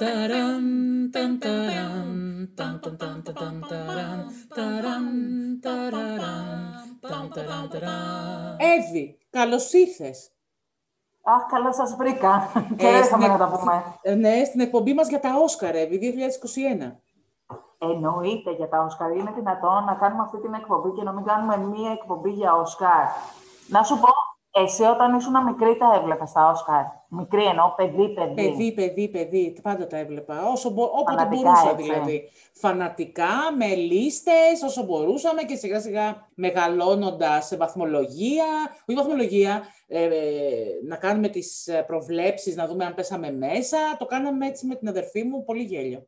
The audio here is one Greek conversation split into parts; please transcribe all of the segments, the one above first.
Ταραν, ταν, ταραν, ταν, ταν, ταν, ταν, ταν, ταραν, ταραν, ταραραν, ταν, ταραν, ταραν. Εύη, καλώς ήρθες. Αχ, καλά σας βρήκα. Και Ε, δεν στην θα εκ- να τα πούμε. Ε, Ναι, στην εκπομπή μας για τα Όσκαρ, Εύη, 2021. Εννοείται για τα Όσκαρ. Είναι δυνατόν να κάνουμε αυτή την εκπομπή και να μην κάνουμε μία εκπομπή για Όσκαρ. Να σου πω, εσύ όταν ήσουν μικρή τα έβλεπες τα Όσκαρ; Μικρή εννοώ, παιδί, παιδί. Παιδί, παιδί, παιδί, πάντα τα έβλεπα. Όσο μπο... Όποτε Φανατικά, μπορούσα έτσι. δηλαδή. Φανατικά, με λίστες, όσο μπορούσαμε και σιγά σιγά μεγαλώνοντας σε βαθμολογία, όχι βαθμολογία, ε, ε, να κάνουμε τις ε, προβλέψεις, να δούμε αν πέσαμε μέσα. Το κάναμε έτσι με την αδερφή μου, πολύ γέλιο.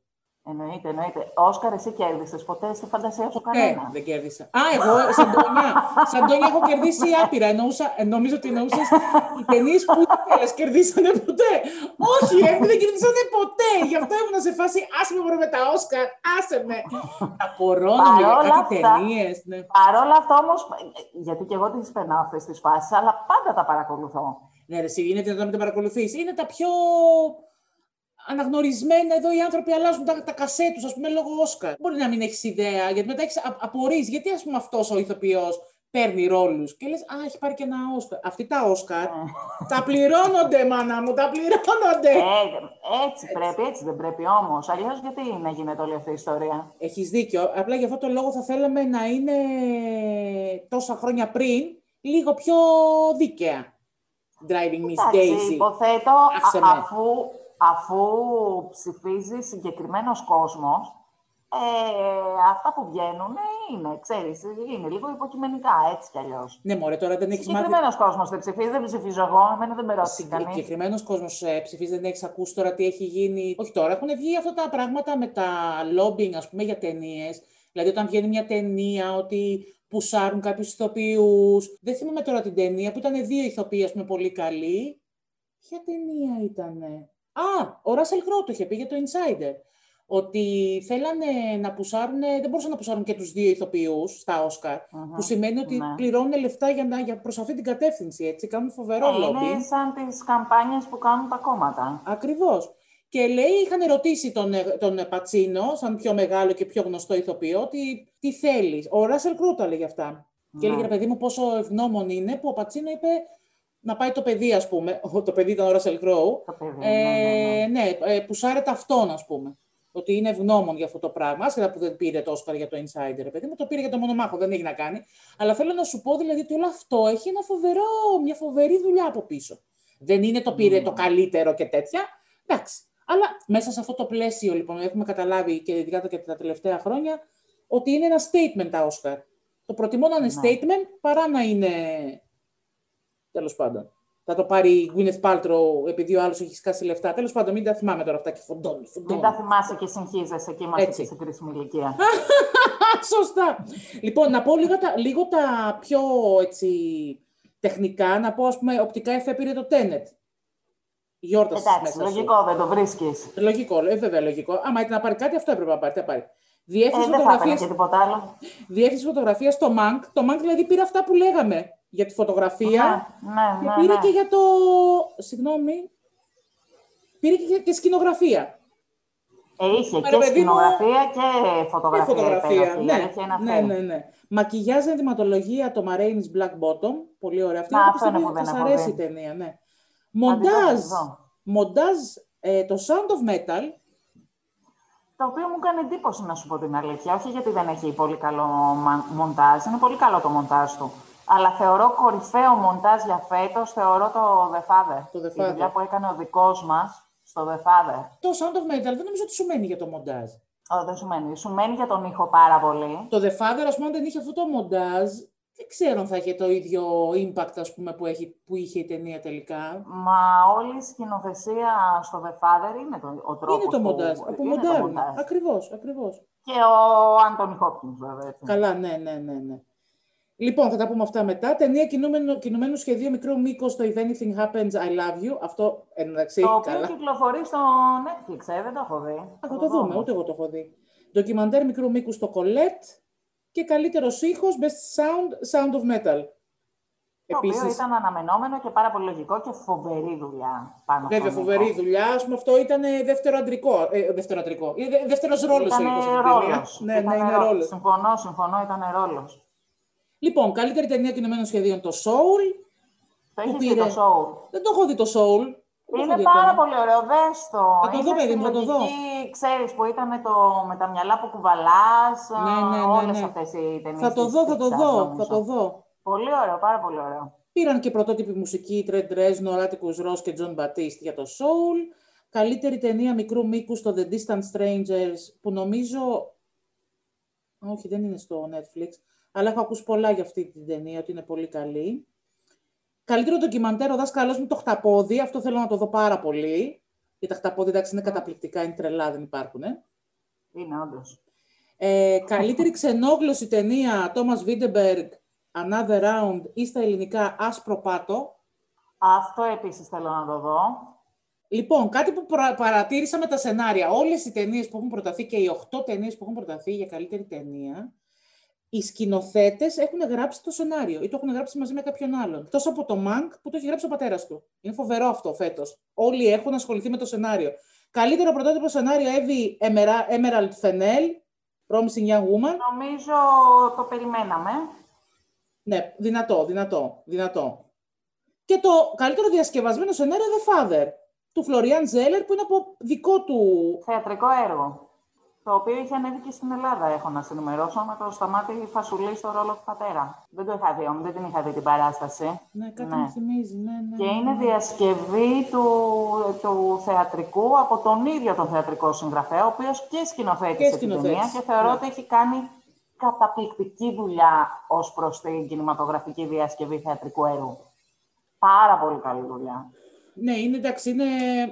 Εννοείται, εννοείται. Όσκαρ, εσύ κέρδισες ποτέ στη φαντασία σου Ε, κανένα. δεν κέρδισα. Α, εγώ, Σαντόνια. Σαντόνια, έχω κερδίσει άπειρα. Εννοούσα, ε, νομίζω ότι εννοούσες οι ταινίες που ήθελε κερδίσανε ποτέ. Όχι, ε, δεν κερδίσανε ποτέ. Γι' αυτό ήμουν σε φάση. Άσε με μωρέ με τα Όσκαρ, άσε με. Τα κορώναμε για Παρόλα κάτι αυτά- ταινίες. Ναι. Παρ' όλα αυτά όμως, γιατί και εγώ τις περνάω αυτές τις φάσεις, αλλά πάντα τα παρακολουθώ. ναι, ρε, εσύ, είναι δυνατόν να μην τα παρακολουθείς. Είναι τα πιο αναγνωρισμένα εδώ οι άνθρωποι αλλάζουν τα, τα κασέ τους, ας πούμε, λόγω Όσκαρ. Μπορεί να μην έχεις ιδέα, γιατί μετά έχεις α- απορείς, γιατί ας πούμε αυτός ο ηθοποιός παίρνει ρόλους και λες, α, έχει πάρει και ένα Όσκαρ. Αυτοί τα Όσκαρ, τα πληρώνονται, μάνα μου, τα πληρώνονται. Ε, έτσι πρέπει, έτσι δεν πρέπει όμως. Αλλιώς γιατί να γίνεται όλη αυτή η ιστορία; Έχεις δίκιο, απλά για αυτό το λόγο θα θέλαμε να είναι τόσα χρόνια πριν, λίγο πιο δίκαια. Driving Miss Εντάξει, Daisy. υποθέτω Άσε α- με. αφού, αφού ψηφίζει συγκεκριμένος κόσμος, ε, αυτά που βγαίνουν είναι, ξέρεις, είναι λίγο υποκειμενικά, έτσι κι αλλιώς. Ναι, μωρέ, τώρα δεν έχεις μάθει Συγκεκριμένος κόσμος δεν ψηφίζει, δεν ψηφίζω εγώ, εμένα δεν με ρώτησε κανείς. Συγκεκριμένος κόσμος ε, ψηφίζει, δεν έχεις ακούσει τώρα τι έχει γίνει. Όχι τώρα, έχουν βγει αυτά τα πράγματα με τα lobbying, ας πούμε, για ταινίες. Δηλαδή, όταν βγαίνει μια ταινία, ότι πουσάρουν κάποιους ηθοποιούς. Δεν θυμάμαι τώρα την ταινία που ήταν δύο ηθοποιοί, ας πούμε, πολύ καλοί. Ποια ταινία ήτανε; Α, ο Ράσελ Κρό το είχε πει για το Insider. Ότι θέλανε να πουσάρουν, δεν μπορούσαν να πουσάρουν και τους δύο ηθοποιούς στα Όσκαρ, Μμμ. που σημαίνει ότι Ναι. πληρώνουν λεφτά για να, για, προς αυτή την κατεύθυνση, έτσι, κάνουν φοβερό Ε, lobbying. είναι σαν τις καμπάνιες που κάνουν τα κόμματα. Ακριβώς. Και λέει, είχαν ρωτήσει τον, ε, τον ε, Πατσίνο, σαν πιο μεγάλο και πιο γνωστό ηθοποιό, ότι τι θέλεις. Ο Ράσελ Κρού το έλεγε αυτά. Και Ναι. έλεγε, ρε παιδί μου, πόσο ευγνώμων είναι που ο Πατσίνο είπε να πάει το παιδί, ας πούμε. Ο- Το παιδί ήταν ο Ράσελ Κρού. Το παιδί, Ε, ναι, ναι, ναι. ναι, ε, που σάρεται αυτόν, ας πούμε. Ότι είναι ευγνώμων για αυτό το πράγμα. Άσχετα που δεν πήρε το Όσκαρ για το Insider, ρε παιδί μου, το πήρε για το μονομάχο, δεν έχει να κάνει. Αλλά θέλω να σου πω δηλαδή ότι όλο αυτό έχει ένα φοβερό, μια φοβερή δουλειά από πίσω. Δεν είναι το πήρε το καλύτερο και τέτοια. Εντάξει. Αλλά μέσα σε αυτό το πλαίσιο, λοιπόν, έχουμε καταλάβει και ειδικά και τα τελευταία χρόνια, ότι είναι ένα statement τα Όσκαρ. Το προτιμώ να είναι Ναι. statement παρά να είναι. Τέλος πάντων. Θα το πάρει η Gwyneth Paltrow επειδή ο άλλος έχει σκάσει λεφτά. Τέλος πάντων, μην τα θυμάμαι τώρα αυτά και φοντώνει. φοντώνει. Μην τα θυμάσαι και συγχύζεσαι εκεί είμαστε Έτσι. και σε κρίσιμη ηλικία. Σωστά. Λοιπόν, να πω λίγο τα, λίγο τα πιο έτσι, τεχνικά. Να πω, ας πούμε, οπτικά εφέ πήρε το Tenet. Γιόρτασε Εντάξει, μέσα σου. λογικό δεν το βρίσκεις. Λογικό, ε, βέβαια λογικό. Άμα ήταν να πάρει κάτι, αυτό έπρεπε να πάρει. Τι να πάρει. Ε, Διεύθυνση δεν θα έπαιρνε φωτογραφία και τίποτα άλλο. διεύθυνση φωτογραφίας στο Mank. Το Mank δηλαδή πήρε αυτά που λέγαμε για τη φωτογραφία. Ναι, ναι, Και ναι, πήρε ναι. και για το. Συγγνώμη. Πήρε και, και σκηνογραφία. Ε, είχε Ρε και παιδί μου, σκηνογραφία και Και φωτογραφία. φωτογραφία. υπέροχη, η Ναι, αλήθεια είναι ναι, αυτή. ναι, ναι. Μακιγιάζ ενδυματολογία το Marainis Black Bottom. Πολύ ωραία. Αυτή Να, είναι αυτό είναι που που δεν σας έχω αρέσει δει. η ταινία, ναι. Να τη δω, Μοντάζ. να τη δω. Μοντάζ, ε, το Sound of Metal. Το οποίο μου κάνει εντύπωση να σου πω την αλήθεια. Όχι γιατί δεν έχει πολύ καλό μα- μοντάζ. Είναι πολύ καλό το μοντάζ του. Αλλά θεωρώ κορυφαίο μοντάζ για φέτος, θεωρώ το The Father. Το The Η δουλειά Father. που έκανε ο δικός μας στο The Father. Το Sound of Metal δεν νομίζω ότι σου μένει για το μοντάζ. Ω, δεν σου μένει. Σου μένει για τον ήχο πάρα πολύ. Το The Father, ας πούμε, αν δεν είχε αυτό το μοντάζ, δεν ξέρω αν θα είχε το ίδιο impact, ας πούμε, που, έχει, που είχε η ταινία τελικά. Μα όλη η σκηνοθεσία στο The Father είναι το, ο τρόπος είναι το που- μοντάζ. Από είναι το μοντάρουν. μοντάζ. Ακριβώς, ακριβώς. Και ο Άντωνι Χόπκινς βέβαια. Έτσι. Καλά, ναι, ναι, ναι, ναι. Λοιπόν, θα τα πούμε αυτά μετά. Ταινία κινούμενου, κινουμένου σχεδίου μικρού μήκος το If Anything Happens, I Love You. Αυτό εντάξει, Το οποίο καλά. κυκλοφορεί στο Netflix, ε, δεν το έχω δει. Α, θα το δούμε, ούτε εγώ το έχω δει. Ντοκιμαντέρ μικρού μήκους στο Colette και καλύτερος ήχος Best Sound, Sound of Metal. Το οποίο Επίσης, ήταν αναμενόμενο και πάρα πολύ λογικό και φοβερή δουλειά πάνω βέβαια, στον φοβερή ήχο. δουλειά. Ας πούμε, αυτό ήταν ε, δεύτερο αντρικό. Ε, δεύτερο αντρικό. Ε, δε- δεύτερος ρόλος ο Ήταν ήχος στην ταινία. ρόλος. Ναι, ναι, Ήταν είναι ρόλος. ρόλος. Συμφωνώ, συμφωνώ, ήταν ρόλος. Λοιπόν, καλύτερη ταινία κινημένων σχεδίων, το Soul. Το Που έχεις δει πήρε- το show. Δεν το έχω δει το Soul. Δεν το έχω Είναι δει πάρα ακόμα. πολύ ωραίο, δες το. Θα το δω, Είναι παιδί στη μου, θα το δω. λογική, Ξέρεις που ήταν το, με τα μυαλά που κουβαλάς, Ναι, ναι, ναι, όλες ναι. αυτές οι ταινίες Θα το της δω, θα το Pixar, δω, νομίζω. θα το δω. Πολύ ωραίο, πάρα πολύ ωραίο. Πήραν και πρωτότυπη μουσική Trent Reznor, Atticus Ross και John Batiste για το Soul. Καλύτερη ταινία μικρού μήκους στο The Distant Strangers, που νομίζω... Όχι, δεν είναι στο Netflix, αλλά έχω ακούσει πολλά για αυτή την ταινία, ότι είναι πολύ καλή. Καλύτερο ντοκιμαντέρ, ο δάσκαλός μου το χταπόδι, αυτό θέλω να το δω πάρα πολύ. Γιατί τα χταπόδι, εντάξει, είναι καταπληκτικά, είναι τρελά, δεν υπάρχουν. Είναι όντως. Ε, καλύτερη ξενόγλωση ταινία, Thomas Winterberg, Another Round ή στα ελληνικά Άσπρο Πάτο. Αυτό επίσης θέλω να το δω. Λοιπόν, κάτι που πρα- παρατήρησα με τα σενάρια. Όλες οι ταινίες που έχουν προταθεί και οι 8 ταινίες που έχουν προταθεί για καλύτερη ταινία, οι σκηνοθέτες έχουν γράψει το σενάριο ή το έχουν γράψει μαζί με κάποιον άλλον. Εκτό από το Μανκ που το έχει γράψει ο πατέρας του. Είναι φοβερό αυτό φέτος. Όλοι έχουν ασχοληθεί με το σενάριο. Καλύτερο πρωτότυπο σενάριο Εύη Emerald Fennell, Promising Young Woman. Νομίζω το περιμέναμε. Ναι, δυνατό, δυνατό, δυνατό. Και το καλύτερο διασκευασμένο σενάριο The Father, του Φλωριάν Ζέλερ, που είναι από δικό του... Θεατρικό έργο. Το οποίο είχε ανέβει και στην Ελλάδα, έχω να σα ενημερώσω, με το Σταμάτη Φασουλή στο ρόλο του πατέρα. Δεν το είχα δει, όμως, δεν την είχα δει την παράσταση. Ναι, κάτι Ναι. μου θυμίζει, ναι, ναι. Και ναι, είναι ναι. διασκευή του, του θεατρικού από τον ίδιο τον θεατρικό συγγραφέα, ο οποίος και Και σκηνοθέτησε την σκηνοθέτης, ταινία και θεωρώ ναι. ότι έχει κάνει καταπληκτική δουλειά ως προς την κινηματογραφική διασκευή θεατρικού έργου. Πάρα πολύ καλή δουλειά. Ναι, είναι εντάξει, είναι...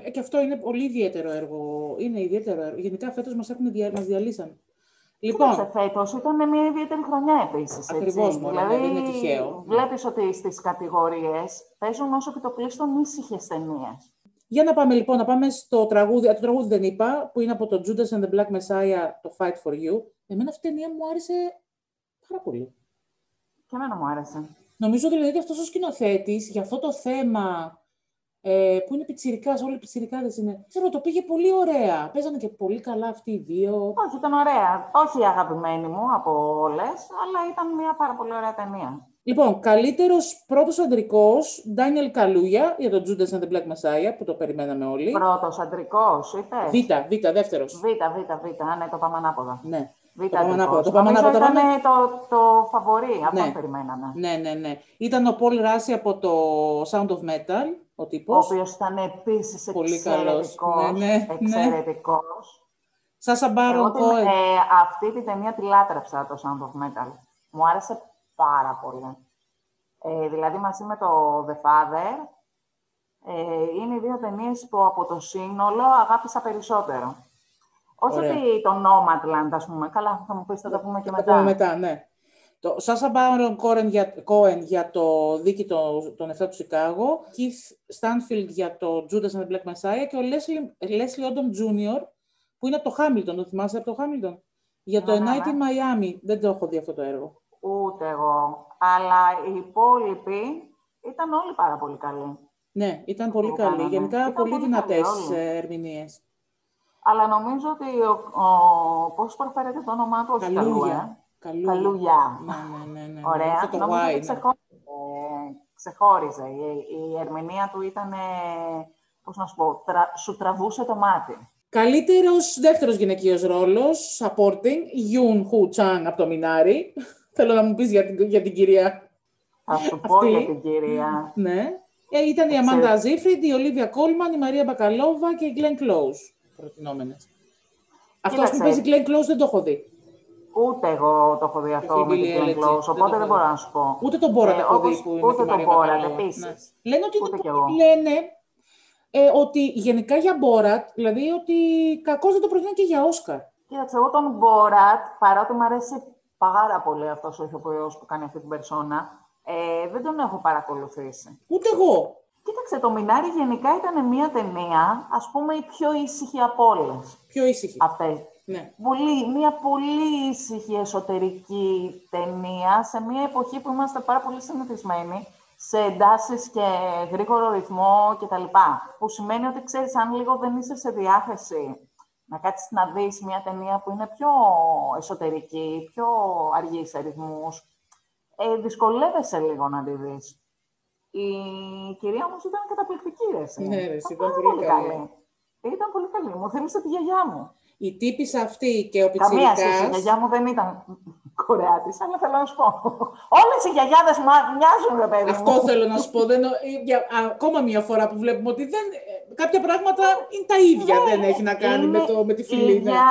ε, και αυτό είναι πολύ ιδιαίτερο έργο. Είναι ιδιαίτερο έργο. Γενικά φέτος μας, έχουν δια... μας διαλύσαν. Λοιπόν, Λοιπόν, φέτος ήταν μια ιδιαίτερη χρονιά επίσης. Ακριβώς, μωρέ, ναι, δεν είναι τυχαίο. Βλέπεις ότι στις κατηγορίες παίζουν όσο επιτοπλίστων ήσυχες ταινίες. για να πάμε λοιπόν, να πάμε στο τραγούδι. Α, το τραγούδι δεν είπα, που είναι από το Judas and the Black Messiah, το Fight for You. Εμένα αυτή η ταινία μου άρεσε πάρα πολύ. Και εμένα μου άρεσε. Νομίζω δηλαδή ότι αυτός ο σκηνοθέτης για αυτό το θέμα ε, που είναι πιτσιρικάς, όλοι οι πιτσιρικάδες είναι, ξέρω, το πήγε πολύ ωραία. Παίζανε και πολύ καλά αυτοί οι δύο. Όχι, ήταν ωραία. Όχι η αγαπημένη μου από όλες, αλλά ήταν μια πάρα πολύ ωραία ταινία. Λοιπόν, καλύτερος πρώτος αντρικός, Daniel Kaluuya για το Judas and the Black Messiah, που το περιμέναμε όλοι. Πρώτος αντρικός, είπες; Β, Β, δεύτερος. Β, Β, Β. Α, ναι, το πάμε ανάποδα. Ναι. Β, Το πάμε ανάποδα, αντρικός. το πάμε Νομίζω ανάποδα, το ήταν το, το φαβορή, αυτόν Ναι. περιμέναμε. ναι, ναι, ναι. Ήταν ο Paul Rassi από το Sound of Metal, ο Ο τύπος. οποίος ήταν επίσης Πολύ καλός. εξαιρετικός. Ναι, ναι, ναι. εξαιρετικός. Σάσα Εγώ Μπάρον την, Cohen. ε, αυτή τη ταινία τη λάτρεψα, το Sound of Metal. Μου άρεσε πάρα πολύ. Ε, δηλαδή, μαζί με το The Father, ε, είναι οι δύο ταινίες που από το σύνολο αγάπησα περισσότερο. Όχι Ωραία. ότι το Nomadland, ας πούμε. Καλά, θα μου πεις, θα τα πούμε και Θα μετά. πούμε μετά, ναι. Το Σάσα Μπάρον Cohen για, Cohen για το δίκη των, των 7 του Σικάγο, Keith Stanfield για το Judas and the Black Messiah και ο Leslie, Leslie Odom Jr. που είναι από το Hamilton, το θυμάσαι από το Hamilton; Για το Ναι, A ναι, Night ναι. in Miami. Δεν το έχω δει αυτό το έργο. Ούτε εγώ. Αλλά οι υπόλοιποι ήταν όλοι πάρα πολύ καλοί. Ναι, ήταν πολύ Το καλή. κάνανε. Γενικά Ήταν πολύ πολύ δυνατές καλοί όλοι. ε, ερμηνείες. Αλλά νομίζω ότι ο, ο, πώς προφέρεται το όνομά του, όχι καλού, ε. Καλούγια. Καλούγια. Καλούγια. Ναι, ναι, ναι, ναι, ναι. Ωραία. Αυτό το Νομίζω Y, ότι ναι. ξεχώριζε. ξεχώριζε. Η, η ερμηνεία του ήταν, πώς να σου πω, τρα, σου τραβούσε το μάτι. Καλύτερος δεύτερος γυναικείος ρόλος, supporting, Yoon Ho Chang από το Μινάρι. Θέλω να μου πεις για την, για την κυρία. Θα σου πω Αυτή. για την κυρία. Ναι. Ε, ήταν η Ξέρω. Αμάντα Ζήφριντ, η Ολίβια Κόλμαν, η Μαρία Μπακαλόβα και η Γκλέν Κλόους. Προτινόμενες. Αυτό που Κοίταξε. παίζει Γκλέν Κλόους δεν το έχω δει. Ούτε εγώ το έχω δει αυτό η με Billie την Glenn Eilish, Close, δεν το οπότε έχω δεν δει. μπορώ να σου πω. Ούτε τον Μπόρατ Ε, έχω όπως- δει που είναι ούτε με τη τον Μαρία Borat, Μπακαλόβα. επίσης. Ναι. Λένε ότι, Ούτε είναι κι πολύ- εγώ. λένε ε, ότι γενικά για Μπόρατ, δηλαδή ότι κακώς δεν το προτείνουν και για Όσκαρ. Κοίταξε, εγώ τον Borat, παρότι μου αρέσει πάρα πολύ αυτός ο ηθοποιός που κάνει αυτή την περσόνα, ε, δεν τον έχω παρακολουθήσει. Ούτε εγώ. Κοίταξε, το Μινάρι γενικά ήταν μια ταινία, ας πούμε, η πιο ήσυχη από όλες Πιο ήσυχη. αυτές. Ναι. Πολύ, μια πολύ ήσυχη εσωτερική ταινία σε μια εποχή που είμαστε πάρα πολύ συνηθισμένοι σε εντάσεις και γρήγορο ρυθμό κτλ. Που σημαίνει ότι ξέρεις, αν λίγο δεν είσαι σε διάθεση να κάτσεις να δεις μια ταινία που είναι πιο εσωτερική, πιο αργή σε ρυθμούς, ε, δυσκολεύεσαι λίγο να τη δεις. Η κυρία όμως ήταν καταπληκτική, ρε. Ναι, ρε, ήταν πολύ καλή. Ήταν πολύ καλή. Μου θέλησε τη γιαγιά μου. Η τύπησα αυτή και ο Καμία Πιτσιρικάς... η γιαγιά μου δεν ήταν Κορεάτης, αλλά θέλω να σου πω. Όλες οι γιαγιάδες μοιάζουν, ρε παιδί μου. Αυτό θέλω να σου πω. Δεν, για, ακόμα μια φορά που βλέπουμε ότι δεν, ε, κάποια πράγματα είναι τα ίδια. Ναι, δεν έχει να κάνει είναι με, το, με τη φιλίδα. ίδια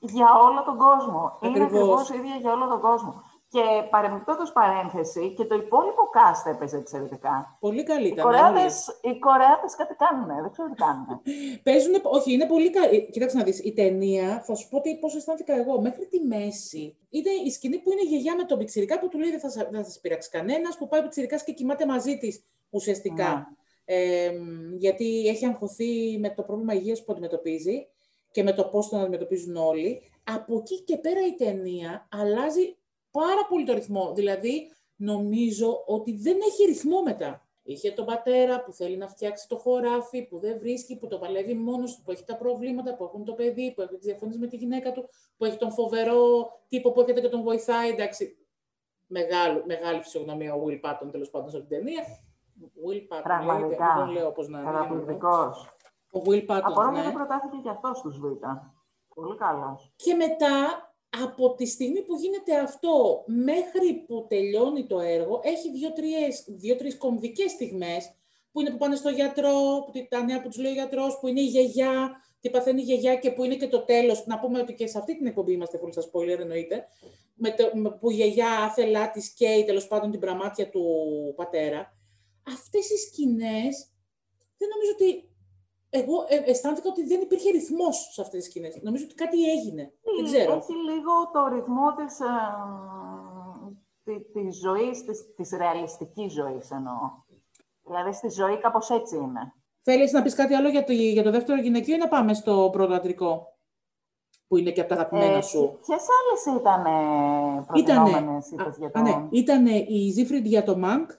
για όλο τον κόσμο. Είναι Ακριβώς. ακριβώς ίδια για όλο τον κόσμο. Και παρεμπιπτόντως παρένθεση, και το υπόλοιπο cast έπαιζε εξαιρετικά. Πολύ καλή Οι ήταν. όλοι. Κορεάτες, οι Κορεάτες κάτι κάνουν, δεν ξέρω τι κάνουν. Παίζουν, όχι, είναι πολύ καλή. Κοίταξε να δεις, η ταινία, θα σου πω τι, πώς αισθάνθηκα εγώ, μέχρι τη μέση. Είναι η σκηνή που είναι η γιαγιά με τον πιτσιρικά που του λέει δεν θα, σα- δεν θα σας πειράξει κανένας, που πάει ο πιτσιρικάς και κοιμάται μαζί της ουσιαστικά. Ναι. Ε, γιατί έχει αγχωθεί με το πρόβλημα υγείας που αντιμετωπίζει και με το πώς τον αντιμετωπίζουν όλοι. Από εκεί και πέρα η ταινία αλλάζει πάρα πολύ το ρυθμό. Δηλαδή, νομίζω ότι δεν έχει ρυθμό μετά. Είχε τον πατέρα που θέλει να φτιάξει το χωράφι, που δεν βρίσκει, που το παλεύει μόνος του, που έχει τα προβλήματα, που έχουν το παιδί, που έχει τις διαφωνίες με τη γυναίκα του, που έχει τον φοβερό τύπο που έρχεται και τον βοηθάει. Εντάξει, μεγάλο, μεγάλη φυσιογνωμία ο Will Patton τέλος πάντων σε αυτήν την ταινία. Will Patton, Πραγματικά. λέγεται, δεν τον λέω όπως να είναι. Καταπληκτικός. Ο Will Patton, Απορώ ναι. γιατί προτάθηκε και αυτός στους Β. Πολύ καλός. Και μετά, από τη στιγμή που γίνεται αυτό μέχρι που τελειώνει το έργο, έχει δύο-τρεις δύο, τρεις κομβικές στιγμές, που είναι που πάνε στο γιατρό, που τη- τα νέα που τους λέει ο γιατρός, που είναι η γιαγιά, τι παθαίνει η γιαγιά και που είναι και το τέλος. Να πούμε ότι και σε αυτή την εκπομπή είμαστε full στα spoiler εννοείται, με το, με, που η γιαγιά άθελά της καίει τέλος πάντων την πραμάτια του πατέρα. Αυτές οι σκηνές, δεν νομίζω ότι εγώ ε, αισθάνθηκα ότι δεν υπήρχε ρυθμός σε αυτές τις σκηνές. Νομίζω ότι κάτι έγινε. Δεν ξέρω. Έχει λίγο το ρυθμό της, ε, τη- της ζωής, της, της ρεαλιστικής ζωής εννοώ. Δηλαδή στη ζωή κάπως έτσι είναι. Θέλεις να πεις κάτι άλλο για το, για το δεύτερο γυναικείο ή να πάμε στο πρώτο αντρικό, που είναι και από τα αγαπημένα Ε, σου; Ποιες άλλες ήταν Ήτανε, προτινόμενες, είπες, α, για α, τον... ναι, ήτανε η Ζήφριντ για το Μανκ,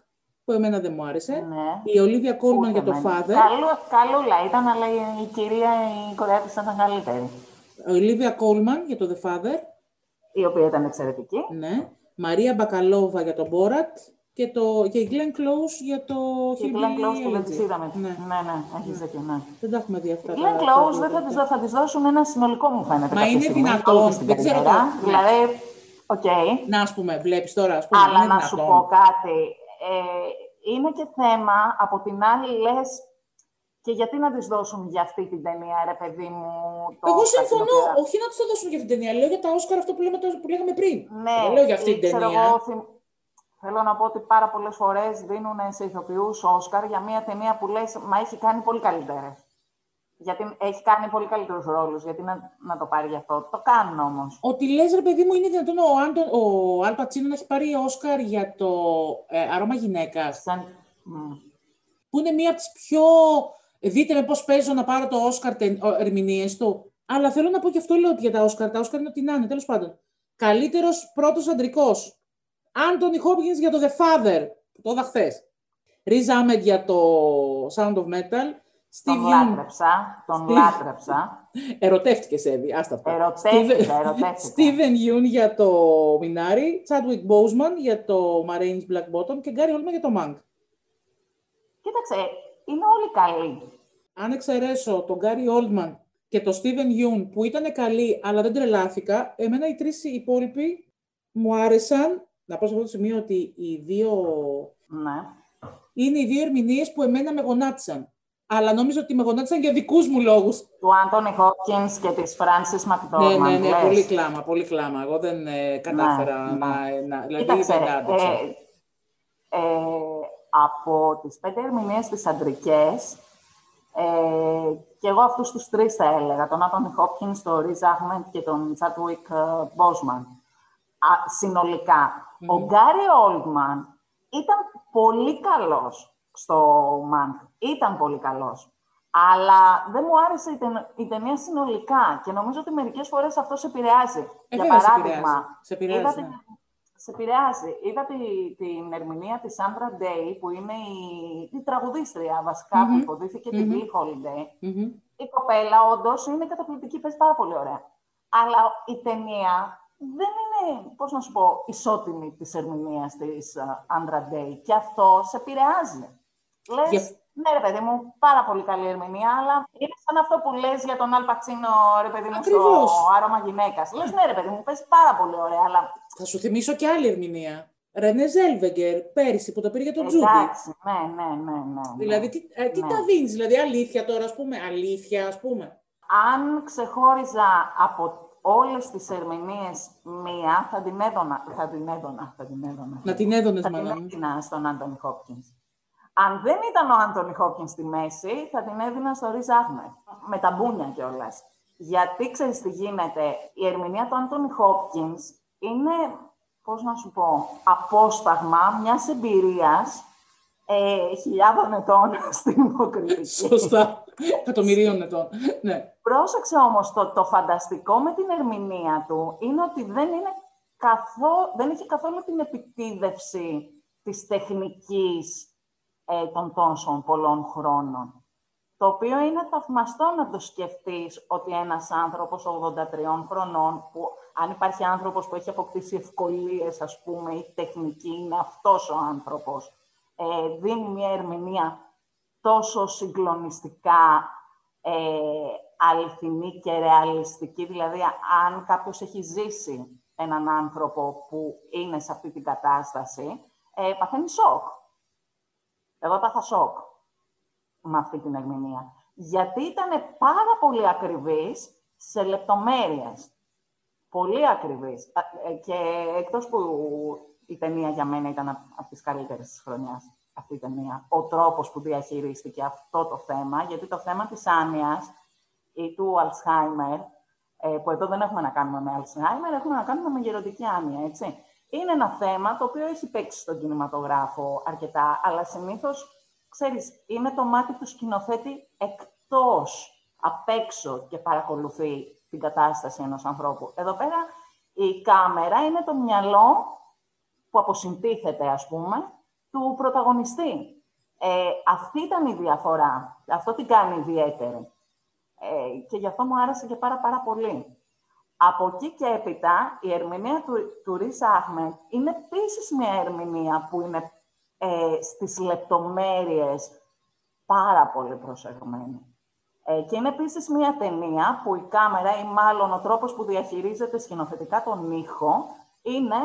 που εμένα δεν μου άρεσε. Ναι. Η Ολίβια Κόλμαν για Ούτε το εμένα. Father. Καλού, καλούλα ήταν, αλλά η, η κυρία, η Κορεάτης ήταν καλύτερη. Η Ολίβια Κόλμαν για το The Father. Η οποία ήταν εξαιρετική. Ναι. Μαρία Μπακαλόβα για το Borat. Και, το, και η Glenn Close για το Και η Hillbilly Glenn Close που δεν Elegy. τις είδαμε. Ναι. ναι, ναι, έχεις δίκιο, ναι. Δεν τα έχουμε δει αυτά. Η τα- Glenn τα Close δύο δεν θα τελευταία. της, δω- θα της δώσουν ένα συνολικό, μου φαίνεται. Μα κάποια είναι στιγμή, δυνατόν, όλη στην δεν ξέρω καριέρα. το- Δηλαδή, οκ. Να, ας πούμε, βλέπεις τώρα, ας πούμε, Αλλά είναι να σου δυνατόν. πω κάτι. Ε, είναι και θέμα, από την άλλη λες, και γιατί να της δώσουν για αυτή την ταινία, ρε παιδί μου. το Εγώ Όσκαρ την συμφωνώ. οποία- Όχι να του το δώσουν για αυτήν την ταινία. Λέω για τα Όσκαρ αυτό που, λέμε, που λέγαμε πριν. Ναι, Δεν λέω για αυτή ή την ξέρω ταινία. εγώ, θυμ- Θέλω να πω ότι πάρα πολλές φορές δίνουν σε ηθοποιούς Όσκαρ για μια ταινία που λες, μα έχει κάνει πολύ καλύτερες. Γιατί έχει κάνει πολύ καλύτερους ρόλους, γιατί να, να το πάρει γι' αυτό. Το κάνουν όμως. Ότι λες, ρε παιδί μου, είναι δυνατόν ο, Άντων, ο Αλ Πατσίνο να έχει πάρει Όσκαρ για το ε, αρώμα γυναίκας. Σαν... μ. Που είναι μία από τις πιο... Δείτε με πώς παίζω να πάρω το Όσκαρ τε- ο- ερμηνείες του. Αλλά θέλω να πω και αυτό λέω ότι για τα Όσκαρ. Τα Όσκαρ είναι ό,τι να είναι, τέλος πάντων. Καλύτερος πρώτος αντρικός. Άντωνι Χόπκινς για το The Father. που Το είδα χθες. Riz Ahmed για το Sound of Metal. Τον Steve Young λάτρεψα, τον Steve- λάτρεψα. Ερωτεύτηκες, Εύη, άστα αυτά. Ερωτεύτηκα, Steven- ερωτεύτηκα. Steven Yeun για το Minari, Chadwick Boseman για το Marines Black Bottom και Gary Oldman για το Mank. Κοίταξε, είναι όλοι καλοί. Αν εξαιρέσω τον Gary Oldman και τον Steven Yeun που ήταν καλοί αλλά δεν τρελάθηκα, εμένα οι τρεις υπόλοιποι μου άρεσαν. Να πω σε αυτό το σημείο ότι οι δύο... Ναι. είναι οι δύο ερμηνείες που εμένα με γονάτισαν. Αλλά νόμιζα ότι με γονάτισαν για δικούς μου λόγους. Του Άντωνι Χόπκινς και της Φράνσις Ναι, Μακδόρμαν. ναι, ναι, πολύ κλάμα, πολύ κλάμα. Εγώ δεν ε, κατάφερα Ναι, να, να... Δηλαδή Κοίταξε, δεν άντεξα. ε, ε, από τις πέντε ερμηνείες της αντρικές, ε, και εγώ αυτούς τους τρεις θα έλεγα, τον Άντωνι Χόπκινς, τον Ριζ Άχμεντ και τον Τσάτουικ Μπόσμαν. συνολικά. Ο Γκάρι Όλτμαν ήταν πολύ καλός στο Μανκ. Ήταν πολύ καλός. Αλλά δεν μου άρεσε η, ταιν- η ταινία συνολικά και νομίζω ότι μερικές φορές αυτός σε επηρεάζει. Ε, Για βέβαια σε παράδειγμα, επηρεάζει. Σε επηρεάζει, είδα, ναι. την, σε επηρεάζει. Είδα τη, την ερμηνεία της Sandra Day, που είναι η, η τραγουδίστρια βασικά, που υποδίθηκε την Billie Holiday. Η κοπέλα όντως είναι καταπληκτική, παίζει πάρα πολύ ωραία. Αλλά η ταινία δεν είναι, πώς να σου πω, ισότιμη της ερμηνείας της Sandra Day. Και αυτό σε επηρεάζει. Λες, ναι, ρε παιδί μου, πάρα πολύ καλή ερμηνεία, αλλά είναι σαν αυτό που λες για τον Αλπατσίνο, ρε παιδί μου, Ακριβώς. στο άρωμα γυναίκας. Λες, ναι, ρε παιδί μου, πες πάρα πολύ ωραία, αλλά. Θα σου θυμίσω και άλλη ερμηνεία. Ρενέ Ζέλβεγκερ, πέρυσι που το πήρε για τον Τζούντι. Εντάξει, ναι, ναι, ναι, ναι, ναι. Δηλαδή, τι, ε, τι ναι. τα δίνεις, δηλαδή αλήθεια τώρα, ας πούμε, αλήθεια, ας πούμε. Αν ξεχώριζα από όλες τις ερμηνείες μία, θα την έδωνα, θα την έδωνα, θα την έδωνα. Να την έδωνες, Θα την έδινα στον Άντωνι Χόπκινς. Αν δεν ήταν ο Άντωνι Χόπκιν στη μέση, θα την έδινα στο Ριζ Άχμετ. Με τα μπούνια κιόλας. Γιατί ξέρεις τι γίνεται, η ερμηνεία του Άντωνι Χόπκιν είναι, πώς να σου πω, απόσταγμα μιας εμπειρίας ε, χιλιάδων ετών στην υποκριτική. Σωστά. Εκατομμυρίων ετών. Ναι. Πρόσεξε όμως το, το φανταστικό με την ερμηνεία του είναι ότι δεν, είναι καθό, δεν έχει καθόλου την επιτίδευση της τεχνικής ε, των τόσων πολλών χρόνων. Το οποίο είναι θαυμαστό να το σκεφτείς ότι ένας άνθρωπος 83 χρονών, που αν υπάρχει άνθρωπος που έχει αποκτήσει ευκολίες, ας πούμε, ή τεχνική, είναι αυτός ο άνθρωπος, ε, δίνει μια ερμηνεία τόσο συγκλονιστικά ε, αληθινή και ρεαλιστική. Δηλαδή, αν κάποιος έχει ζήσει έναν άνθρωπο που είναι σε αυτή την κατάσταση, ε, παθαίνει σοκ. Εγώ έπαθα σοκ με αυτή την ερμηνεία. Γιατί ήταν πάρα πολύ ακριβής σε λεπτομέρειες. Πολύ ακριβής. Ε, και εκτός που η ταινία για μένα ήταν από τις καλύτερες της χρονιάς, αυτή η ταινία, ο τρόπος που διαχειρίστηκε αυτό το θέμα, γιατί το θέμα της άνοιας ή του Αλσχάιμερ, που εδώ δεν έχουμε να κάνουμε με Αλσχάιμερ, έχουμε να κάνουμε με γεροντική άνοια, έτσι είναι ένα θέμα το οποίο έχει παίξει στον κινηματογράφο αρκετά, αλλά συνήθως, ξέρεις, είναι το μάτι του σκηνοθέτη εκτός, απ' έξω και παρακολουθεί την κατάσταση ενός ανθρώπου. Εδώ πέρα η κάμερα είναι το μυαλό που αποσυντίθεται, ας πούμε, του πρωταγωνιστή. Ε, αυτή ήταν η διαφορά. Αυτό την κάνει ιδιαίτερη. Ε, και γι' αυτό μου άρεσε και πάρα πάρα πολύ. Από εκεί και έπειτα, η ερμηνεία του, του Αχμετ είναι επίσης μια ερμηνεία που είναι ε, στις λεπτομέρειες πάρα πολύ προσεγμένη. Ε, και είναι επίσης μια ταινία που η κάμερα ή μάλλον ο τρόπος που διαχειρίζεται σκηνοθετικά τον ήχο είναι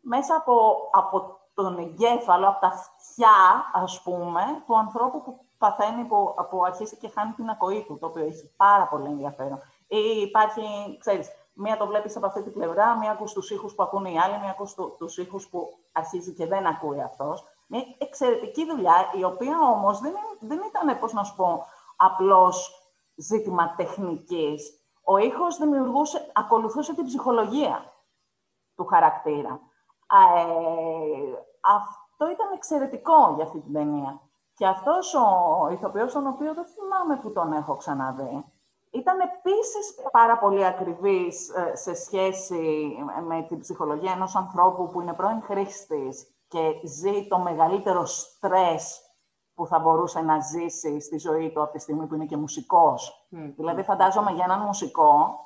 μέσα από, από τον εγκέφαλο, από τα αυτιά, ας πούμε, του ανθρώπου που παθαίνει, που, που αρχίσει και χάνει την ακοή του, το οποίο έχει πάρα πολύ ενδιαφέρον. Ή υπάρχει, ξέρεις, μία το βλέπεις από αυτή την πλευρά, μία ακούς τους ήχους που ακούνε οι άλλοι, μία ακούς του, τους ήχους που αρχίζει και δεν ακούει αυτός. Μια εξαιρετική δουλειά, η οποία όμως δεν, δεν ήταν, πώς να σου πω, απλώς ζήτημα τεχνικής. Ο ήχος δημιουργούσε, ακολουθούσε την ψυχολογία του χαρακτήρα. Ε, αυτό ήταν εξαιρετικό για αυτή την ταινία. Και αυτός ο ηθοποιός, τον οποίο δεν θυμάμαι που τον έχω ξαναδεί, ήταν επίσης πάρα πολύ ακριβής ε, σε σχέση με την ψυχολογία ενός ανθρώπου που είναι πρώην χρήστης και ζει το μεγαλύτερο στρες που θα μπορούσε να ζήσει στη ζωή του από τη στιγμή που είναι και μουσικός. Δηλαδή, φαντάζομαι για έναν μουσικό,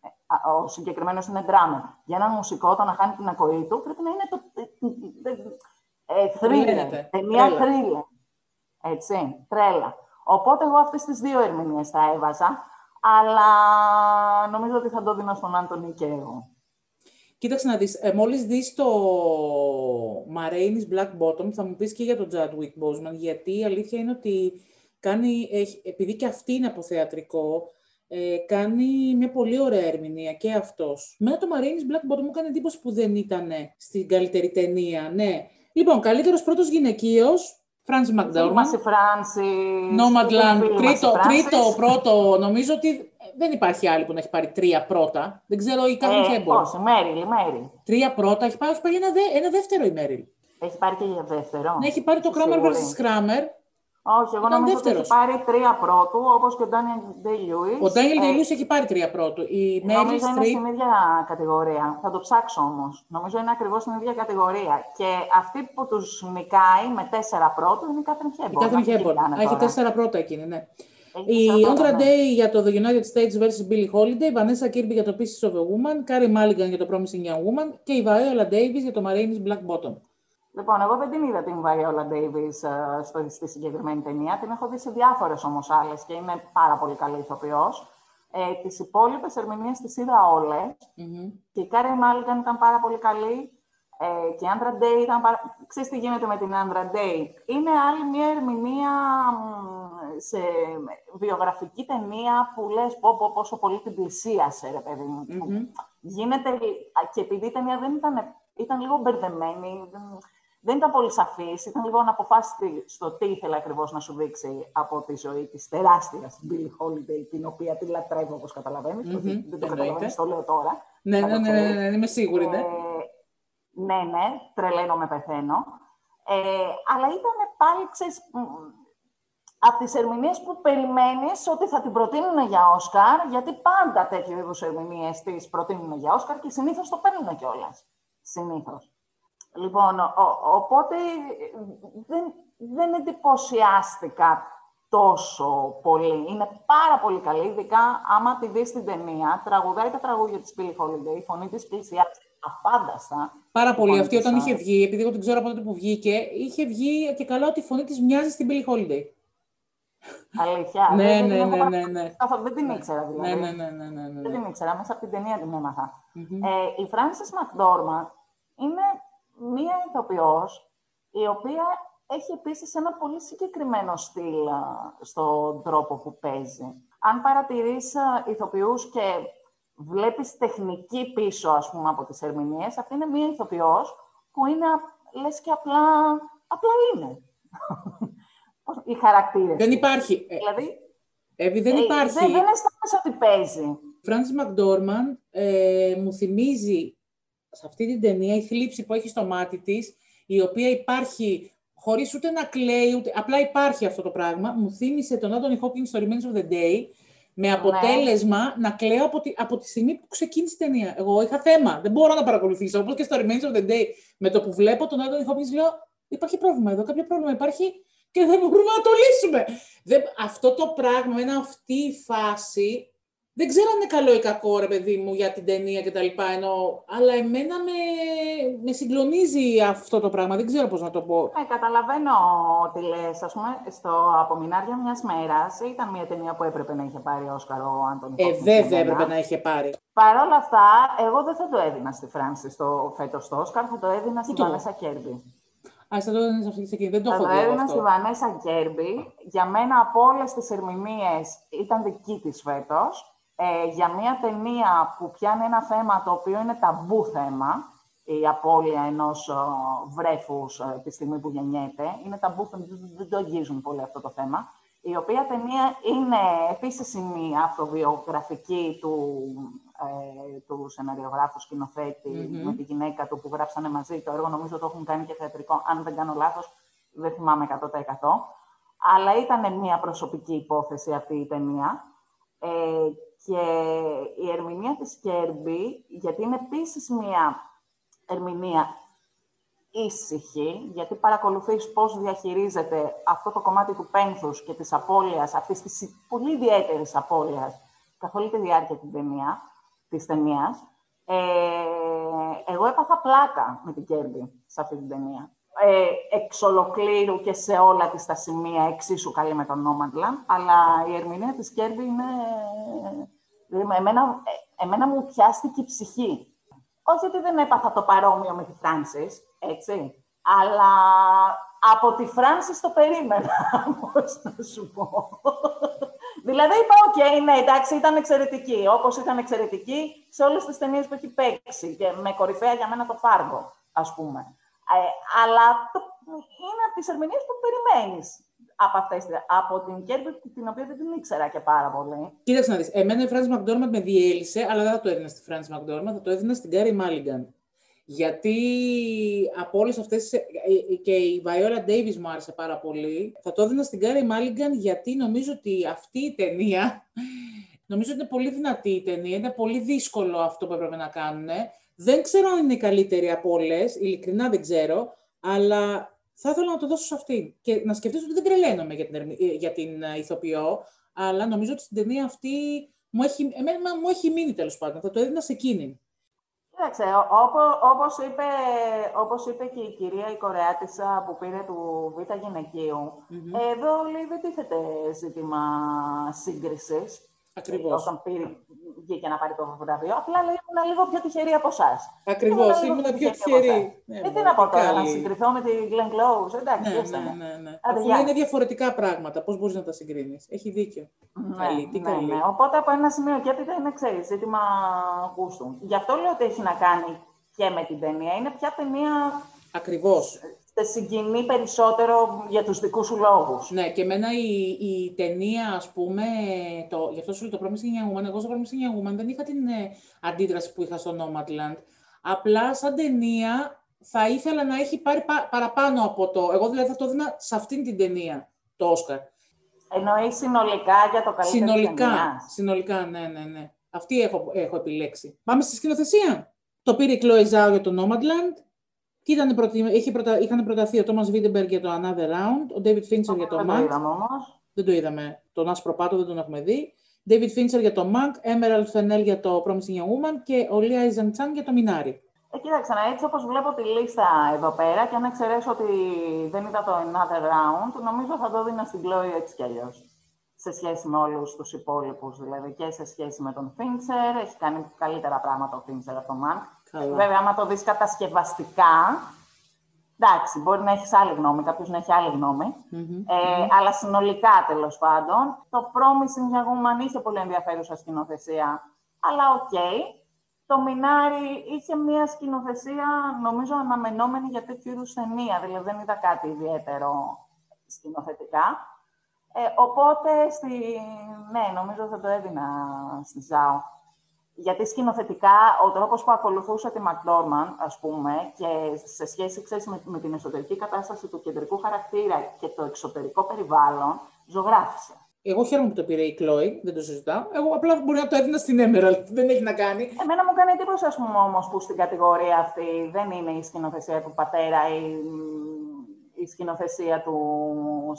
ε, ο συγκεκριμένος είναι δράμα, για έναν μουσικό όταν να χάνει την ακοή του πρέπει να είναι το... Ε, θρύλε, ταινία θρύλε. Έτσι, τρέλα. Οπότε εγώ αυτές τις δύο ερμηνείες θα έβαζα αλλά νομίζω ότι θα το δίνω στον Άντωνη και εγώ. Κοίταξε να δεις, ε, μόλις δεις το Marainis Black Bottom, θα μου πεις και για τον Chadwick Boseman, γιατί η αλήθεια είναι ότι κάνει, έχει, επειδή και αυτή είναι από θεατρικό, ε, κάνει μια πολύ ωραία ερμηνεία και αυτός. Με το Marainis Black Bottom μου έκανε εντύπωση που δεν ήταν στην καλύτερη ταινία, ναι. Λοιπόν, καλύτερος πρώτος γυναικείος, Φράνσι Μακδόρμαν. Φράνσι. Nomadland. Τρίτο, τρίτο, πρώτο. Νομίζω ότι δεν υπάρχει άλλη που να έχει πάρει τρία πρώτα. Δεν ξέρω η Κάρμιν ε, Όχι, Μέριλ, Μέριλ. Τρία πρώτα. Έχει πάρει, έχει πάρει ένα, δε, ένα δεύτερο η Μέριλ. Έχει πάρει και για δεύτερο. Ναι, έχει πάρει το Kramer vs. Kramer. Όχι, εγώ Ήταν νομίζω ότι έχει δεύτερος. πάρει τρία πρώτου, όπως και ο Ντάνιελ Ντέιλιουις. Ο Ντάνιελ Ντελούς έχει πάρει τρία πρώτου. Η Μέρι Νομίζω είναι Στριπ στην ίδια κατηγορία. Θα το ψάξω όμως. Νομίζω είναι ακριβώς στην ίδια κατηγορία. Και αυτή που τους νικάει με τέσσερα πρώτου είναι η Κάθριν Η Χέμπορν. Κάθριν Αυτή Χέμπορν. κοιτάνε Α, Έχει τώρα. τέσσερα πρώτα εκείνη, ναι. Έχει Η τέσσερα Ondra πρώτα, ναι. Day για το The United States vs. Billie Holiday, η Vanessa Kirby για το Pieces of a Woman, Carrie Mulligan για το Promising Young Woman και η Viola Davis για το Marines Black Bottom. Λοιπόν, εγώ δεν την είδα την Viola Davis ε, στο, στη συγκεκριμένη ταινία. Την έχω δει σε διάφορες όμως άλλες και είναι πάρα πολύ καλή ηθοποιός. Ε, τις υπόλοιπες ερμηνείες τις είδα όλες. Μμμ. Και η Κάρι Μάλιγκαν ήταν πάρα πολύ καλή. Ε, και η Άντρα Ντέι ήταν πάρα... Ξέρεις τι γίνεται με την Άντρα Ντέι; Είναι άλλη μια ερμηνεία μ, σε βιογραφική ταινία που λες πω, πω, πόσο πολύ την πλησίασε, ρε παιδί μου. Μμμ. Γίνεται... α, Και επειδή η ταινία δεν ήταν... Ήταν λίγο μπερδεμένη, δεν, δεν ήταν πολύ σαφής, ήταν λίγο αναποφάσιστη στο τι ήθελε ακριβώς να σου δείξει από τη ζωή της τεράστια στην Billie Holiday, την οποία τη λατρεύω, όπως καταλαβαίνεις. Μμμ, ότι Δεν το εννοείται. καταλαβαίνεις, το λέω τώρα. Ναι, Να ναι, το ναι, ναι, ξέρεις. ναι, είμαι σίγουρη, ναι. Ε, ναι, ναι, τρελαίνω με πεθαίνω. Ε, αλλά ήταν πάλι, ξέρεις, μ, από τις ερμηνείες που περιμένεις ότι θα την προτείνουν για Όσκαρ, γιατί πάντα τέτοιου είδους ερμηνείες τις προτείνουν για Όσκαρ και συνήθως το παίρνουν κιόλας. Συνήθως. Λοιπόν, ο- ο- οπότε ε, δεν, δεν εντυπωσιάστηκα τόσο πολύ. Είναι πάρα πολύ καλή, ειδικά άμα τη δεις στην ταινία, τραγουδάει τα τραγούδια της Billie Holiday, η φωνή της πλησιάζει αφάνταστα. Πάρα πολύ. φωνή Αυτή της, όταν α. είχε βγει, επειδή εγώ την ξέρω από τότε που βγήκε, είχε βγει και καλά ότι η φωνή της μοιάζει στην Billie Holiday. Αλήθεια. Ναι, δεν, ναι, την έχω ναι, ναι, ναι. καθόλου- δεν την ήξερα δηλαδή. Ναι, ναι, ναι, ναι, ναι, ναι, Δεν ναι. την ήξερα, μέσα από την ταινία την έμαθα. Μμμ. Ε, η Frances McDormand είναι μία ηθοποιός η οποία έχει επίσης ένα πολύ συγκεκριμένο στυλ α, στον τρόπο που παίζει. Αν παρατηρείς α, ηθοποιούς και βλέπεις τεχνική πίσω, ας πούμε, από τις ερμηνείες, αυτή είναι μία ηθοποιός που είναι, α- λες και απλά, απλά είναι. Οι χαρακτήρες. Δεν της. υπάρχει. Ε, Δηλαδή, Εύη, δεν ε, υπάρχει. Δεν, δεν αισθάνεσαι ότι παίζει. Frances McDormand ε, μου θυμίζει σε αυτή την ταινία η θλίψη που έχει στο μάτι της, η οποία υπάρχει χωρίς ούτε να κλαίει, ούτε, απλά υπάρχει αυτό το πράγμα. Μου θύμισε τον Anthony Hopkins στο Remains of the Day, με αποτέλεσμα να κλαίω από τη, από τη στιγμή που ξεκίνησε η ταινία. Εγώ είχα θέμα, δεν μπορώ να παρακολουθήσω. Όπως και στο Remains of the Day, με το που βλέπω τον Anthony Hopkins, λέω υπάρχει πρόβλημα εδώ, κάποιο πρόβλημα υπάρχει και δεν μπορούμε να το λύσουμε. Δεν, αυτό το πράγμα, είναι αυτή η φάση, δεν ξέρω αν είναι καλό ή κακό, ρε παιδί μου, για την ταινία και τα λοιπά, ενώ, αλλά εμένα με, με συγκλονίζει αυτό το πράγμα, δεν ξέρω πώς να το πω. Ε, καταλαβαίνω τι λες. Ας πούμε, στο «Απομεινάρια μιας μέρας» ήταν μια ταινία που έπρεπε να είχε πάρει Όσκαρο ο Άντωνι Ε, βέβαια έπρεπε να είχε πάρει. Παρ' όλα αυτά, εγώ δεν θα το έδινα στη Φράνση στο φέτος το Όσκαρ, θα το έδινα στη Ούτε εγώ. Βανέσα Κέρμπι. Α, θα το έδινε σε αυτή τη εκείνη. Δεν το Θα έχω το δει εγώ έδινα στη αυτό. Βανέσα Κέρμπι. Για μένα από όλες τις ερμηνείες ήταν δική της φέτος. Ε, για μια ταινία που πιάνει ένα θέμα το οποίο είναι ταμπού θέμα, η απώλεια ενός ε, βρέφους ε, τη στιγμή που γεννιέται. Είναι ταμπού θέμα, δεν- δεν το αγγίζουν πολύ αυτό το θέμα. Η οποία ταινία είναι επίσης η αυτοβιογραφική του, ε, του σεναριογράφου σκηνοθέτη Μμμ. με τη γυναίκα του που γράψανε μαζί το έργο. Νομίζω το έχουν κάνει και θεατρικό, αν δεν κάνω λάθος, δεν θυμάμαι 100%. Αλλά ήταν μια προσωπική υπόθεση αυτή η ταινία. Ε, και η ερμηνεία της Κέρμπι, γιατί είναι επίσης μια ερμηνεία ήσυχη, γιατί παρακολουθείς πώς διαχειρίζεται αυτό το κομμάτι του πένθους και της απώλειας, αυτής της πολύ ιδιαίτερης απώλειας, καθ' όλη τη διάρκεια της ταινία, της ταινίας. Ε, εγώ έπαθα πλάκα με την Κέρμπι σε αυτή την ταινία. Ε, εξ ολοκλήρου και σε όλα τις τα σημεία εξίσου καλή με τον Nomadland, αλλά η ερμηνεία της Κέρμπι είναι... δηλαδή, εμένα, ε, εμένα μου πιάστηκε η ψυχή. Όχι ότι δεν έπαθα το παρόμοιο με τη Φράνσις, έτσι, αλλά από τη Φράνσις το περίμενα, πώς να σου πω. δηλαδή είπα, οκ, ναι, εντάξει, ήταν εξαιρετική, όπως ήταν εξαιρετική σε όλες τις ταινίες που έχει παίξει και με κορυφαία για μένα το Fargo, ας πούμε. Ε, αλλά το, είναι από τις ερμηνείες που περιμένεις από, αυτές, από την Κέρμπι, την οποία δεν την ήξερα και πάρα πολύ. Κοίταξε να δεις, εμένα η Frances McDormand με διέλυσε, αλλά δεν θα το έδινα στη Frances McDormand, θα το έδινα στην Κάρι Μάλιγκαν. Γιατί από όλες αυτές. και η Viola Davis μου άρεσε πάρα πολύ. Θα το έδινα στην Κάρι Μάλιγκαν γιατί νομίζω ότι αυτή η ταινία. Νομίζω ότι είναι πολύ δυνατή η ταινία. Είναι πολύ δύσκολο αυτό που έπρεπε να κάνουν. Δεν ξέρω αν είναι η καλύτερη από όλες. Ειλικρινά δεν ξέρω. Αλλά θα ήθελα να το δώσω σε αυτή. Και να σκεφτείς ότι δεν τρελαίνομαι για την, για την ε, ηθοποιό, αλλά νομίζω ότι στην ταινία αυτή μου έχει, εμένα μου έχει μείνει τέλος πάντων. Θα το έδινα σε εκείνη. Κοίταξε, όπως, είπε, όπως είπε και η κυρία η Κορεάτισσα που πήρε του Β' γυναικείου, εδώ λέει δεν τίθεται ζήτημα σύγκρισης. Ακριβώς. Όταν πήρε, βγήκε να πάρει το βραβείο. Απλά λέει ήμουν λίγο πιο τυχερή από εσάς. Ακριβώς, ήμουν πιο τυχερή. Ναι, ε, τι να πω τώρα, να συγκριθώ με την Glenn Close. Εντάξει, ναι, ναι, ναι, ναι. Αφού είναι διαφορετικά πράγματα, πώς μπορείς να τα συγκρίνεις. Έχει δίκιο. Ναι, καλή, τι ναι, καλή. Ναι. Οπότε από ένα σημείο και έπειτα είναι ξέρεις, ζήτημα γούστου. Γι' αυτό λέω ότι έχει να κάνει και με την ταινία. Είναι πια ταινία. Ακριβώς σε συγκινεί περισσότερο για τους δικούς σου λόγους. Ναι, και εμένα η, η ταινία, ας πούμε, το, γι' αυτό σου λέω το Promising Young Woman, εγώ στο Promising Young Woman δεν είχα την ε, αντίδραση που είχα στο Nomadland. Απλά σαν ταινία θα ήθελα να έχει πάρει παραπάνω από το... Εγώ δηλαδή θα το έδινα σε αυτήν την ταινία, το Όσκαρ. Εννοείς συνολικά για το καλύτερο Συνολικά, ταινίας; συνολικά, ναι, ναι, ναι. Αυτή έχω, έχω επιλέξει. Πάμε στη σκηνοθεσία. Το πήρε η Chloe Zhao για το Nomadland. Και ήταν προτι... Είχε προτα... είχαν προταθεί ο Τόμας Βίντεμπεργκ για το Another Round, ο David Fincher για το Mank. Δεν το είδαμε όμως. Δεν το είδαμε. Τον άσπρο πάτο δεν τον έχουμε δει. David Fincher για το Mank, Emerald Fennell για το Promising Young Woman και ο Lee Isaac Chan για το Minari. Ε, κοίταξε, έτσι όπως βλέπω τη λίστα εδώ πέρα και αν εξαιρέσω ότι δεν είδα το Another Round, νομίζω θα το δίνα στην Chloe έτσι κι αλλιώς. Σε σχέση με όλους τους υπόλοιπους, δηλαδή και σε σχέση με τον Fincher, έχει κάνει καλύτερα πράγματα ο Fincher από το Mank. Καλά. Βέβαια, άμα το δεις κατασκευαστικά, εντάξει, μπορεί να έχεις άλλη γνώμη, κάποιος να έχει άλλη ε, αλλά συνολικά, τέλος πάντων, το Promising Young Woman είχε πολύ ενδιαφέρουσα σκηνοθεσία, αλλά οκ. Το Μινάρι είχε μια σκηνοθεσία, νομίζω, αναμενόμενη για τέτοιου είδους ταινία. Δηλαδή, δεν είδα κάτι ιδιαίτερο σκηνοθετικά. Ε, οπότε, στη... ναι, νομίζω θα το έδινα στη Ζάο. Γιατί σκηνοθετικά ο τρόπος που ακολουθούσε τη Μακδόρμαν, ας πούμε, και σε σχέση ξέρεις, με, με, την εσωτερική κατάσταση του κεντρικού χαρακτήρα και το εξωτερικό περιβάλλον, ζωγράφησε. Εγώ χαίρομαι που το πήρε η Κλόι, δεν το συζητάω. Εγώ απλά μπορεί να το έδινα στην Emerald, δεν έχει να κάνει. Εμένα μου κάνει εντύπωση, ας πούμε, όμως, που στην κατηγορία αυτή δεν είναι η σκηνοθεσία του πατέρα ή η σκηνοθεσία του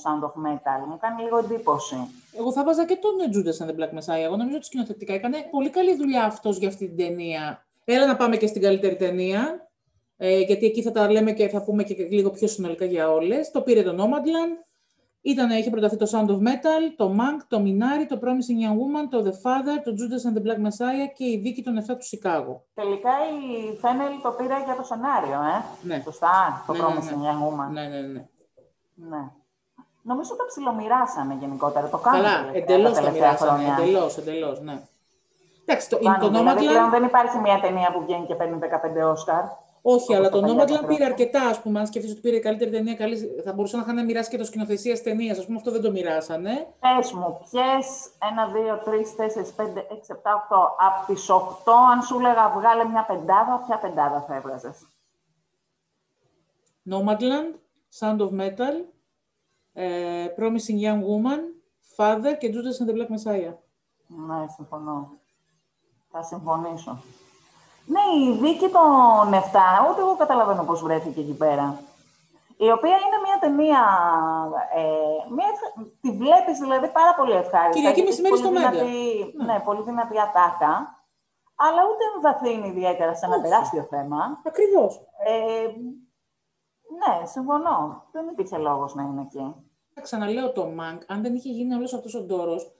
Sound of Metal. Μου κάνει λίγο εντύπωση. Εγώ θα βάζα και τον Judas and the Black Messiah. Εγώ νομίζω ότι σκηνοθετικά έκανε πολύ καλή δουλειά αυτός για αυτή την ταινία. Έλα να πάμε και στην καλύτερη ταινία. Ε, γιατί εκεί θα τα λέμε και θα πούμε και λίγο πιο συνολικά για όλες. Το πήρε το Nomadland, ήταν, είχε προταθεί το Sound of Metal, το Mank, το Minari, το Promising Young Woman, το The Father, το Judas and the Black Messiah και η δίκη των 7 του Σικάγο. Τελικά η Φένελ το πήρε για το σενάριο, ε. Ναι. Σωστά, το ναι, Promising ναι, ναι. Young Woman. Ναι, ναι, ναι. ναι. Νομίζω ότι τα ψιλομοιράσανε γενικότερα. Το κάνουν Καλά, εντελώς το μοιράσανε. Εντελώς, εντελώς, ναι. Εντάξει, το, το, το δηλαδή, πλέον δεν υπάρχει μια ταινία που βγαίνει και παίρνει 15 Όσκαρ. Όχι, αλλά το Nomadland πήρε αρκετά, ας πούμε. Αν σκεφτείς ότι πήρε καλύτερη ταινία, καλή... θα μπορούσαν να είχαν μοιράσει και το σκηνοθεσίας ταινίας. Α πούμε, αυτό δεν το μοιράσανε. Πες μου, ποιε 1, 2, 3, 4, 5, 6, 7, 8. Από τις 8, αν σου έλεγα βγάλε μια πεντάδα, ποια πεντάδα θα έβγαζες; Nomadland, Sound of Metal, uh, Promising Young Woman, Father και Judas and the Black Messiah. Ναι, συμφωνώ. Θα συμφωνήσω. Ναι, η δίκη των 7, ούτε εγώ καταλαβαίνω πώς βρέθηκε εκεί πέρα. Η οποία είναι μια ταινία, ε, μια, τη βλέπεις δηλαδή πάρα πολύ ευχάριστα. Κυριακή μεσημέρι στο Μέγκα. Ναι. ναι, πολύ δυνατή ατάκα, αλλά ούτε βαθύνει ιδιαίτερα σε ένα τεράστιο θέμα. Ακριβώς. Ε, ναι, συμφωνώ. Δεν υπήρχε λόγος να είναι εκεί. Ξαναλέω το Μανκ, αν δεν είχε γίνει όλος αυτός ο ντόρος,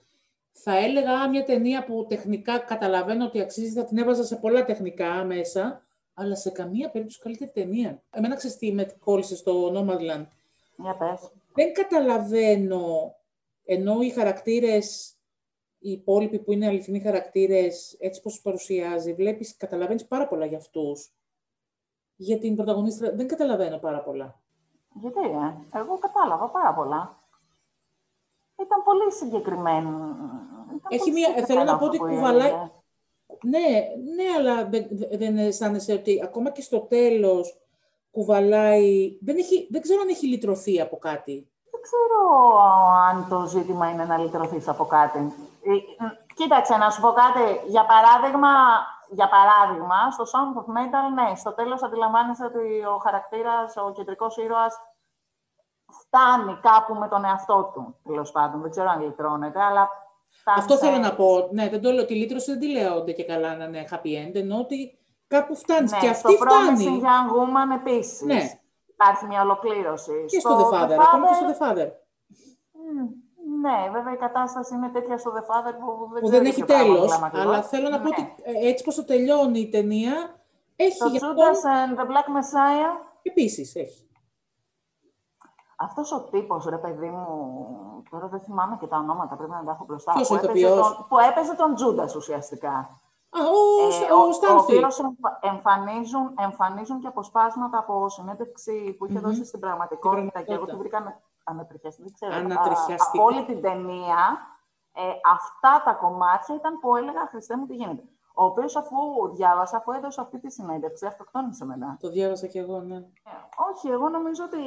θα έλεγα μια ταινία που τεχνικά καταλαβαίνω ότι αξίζει, θα την έβαζα σε πολλά τεχνικά μέσα, αλλά σε καμία περίπτωση καλύτερη ταινία. Εμένα ξέρεις τι με κόλλησε στο Nomadland. Μια πες. Δεν καταλαβαίνω, ενώ οι χαρακτήρες, οι υπόλοιποι που είναι αληθινοί χαρακτήρες, έτσι πως παρουσιάζει, βλέπεις, καταλαβαίνεις πάρα πολλά για αυτούς. Για την πρωταγωνίστρα δεν καταλαβαίνω πάρα πολλά. Γιατί, ε; εγώ κατάλαβα πάρα πολλά. Ήταν πολύ συγκεκριμένο. Έχει μια, θέλω να πω ότι κουβαλάει, Ναι, ναι, αλλά δεν, δεν αισθάνεσαι ότι ακόμα και στο τέλος κουβαλάει... Δεν, έχει, δεν ξέρω αν έχει λυτρωθεί από κάτι. Δεν ξέρω αν το ζήτημα είναι να λυτρωθείς από κάτι. Ε, κοίταξε, να σου πω κάτι. Για παράδειγμα, για παράδειγμα, στο Sound of Metal, ναι, στο τέλος αντιλαμβάνεσαι ότι ο χαρακτήρας, ο κεντρικός ήρωας, φτάνει κάπου με τον εαυτό του, τέλος πάντων. Δεν ξέρω αν λυτρώνεται, αλλά Αυτό θέλω να πω. Ναι, δεν το λέω. Τη λύτρωση δεν τη λέω και καλά να είναι happy end, ενώ ότι κάπου φτάνεις. Ναι, και αυτή στο φτάνει. Promising Young Woman επίσης. Ναι. Υπάρχει μια ολοκλήρωση. Και στο The Father, ακόμα και στο The Father. Μμ, Ναι, βέβαια η κατάσταση είναι τέτοια στο The Father που δεν, Που ξέρω δεν τι έχει πράγμα τέλος, μιλάμε ακριβώς. αλλά θέλω να πω Ναι. ότι ε, έτσι πως το τελειώνει η ταινία, έχει Το για Judas and the Black Messiah, Επίσης, έχει. Αυτός ο τύπος, ρε παιδί μου, τώρα δεν θυμάμαι και τα ονόματα, πρέπει να τα έχω μπροστά. Ποιος που ο έπαιζε ηθοποιός; τον- Που έπαιζε τον Τζούντας ουσιαστικά. Α, ο, Ε, ο, ο Stanfield. οποίος εμφα- εμφανίζουν, εμφανίζουν και αποσπάσματα από συνέντευξη που είχε Μμμ. δώσει στην πραγματικότητα, Στην και εγώ τη πραγματικότητα. βρήκα ανατριχιαστική, δεν ξέρω. Ανατριχιαστική. Α, Από όλη την ταινία, ε, αυτά τα κομμάτια ήταν που έλεγα «Χριστέ μου, τι γίνεται». Ο οποίος αφού διάβασα, αφού έδωσε αυτή τη συνέντευξη, αυτοκτόνησε μετά. Το διάβασα κι εγώ, ναι. Ε, όχι, εγώ νομίζω ότι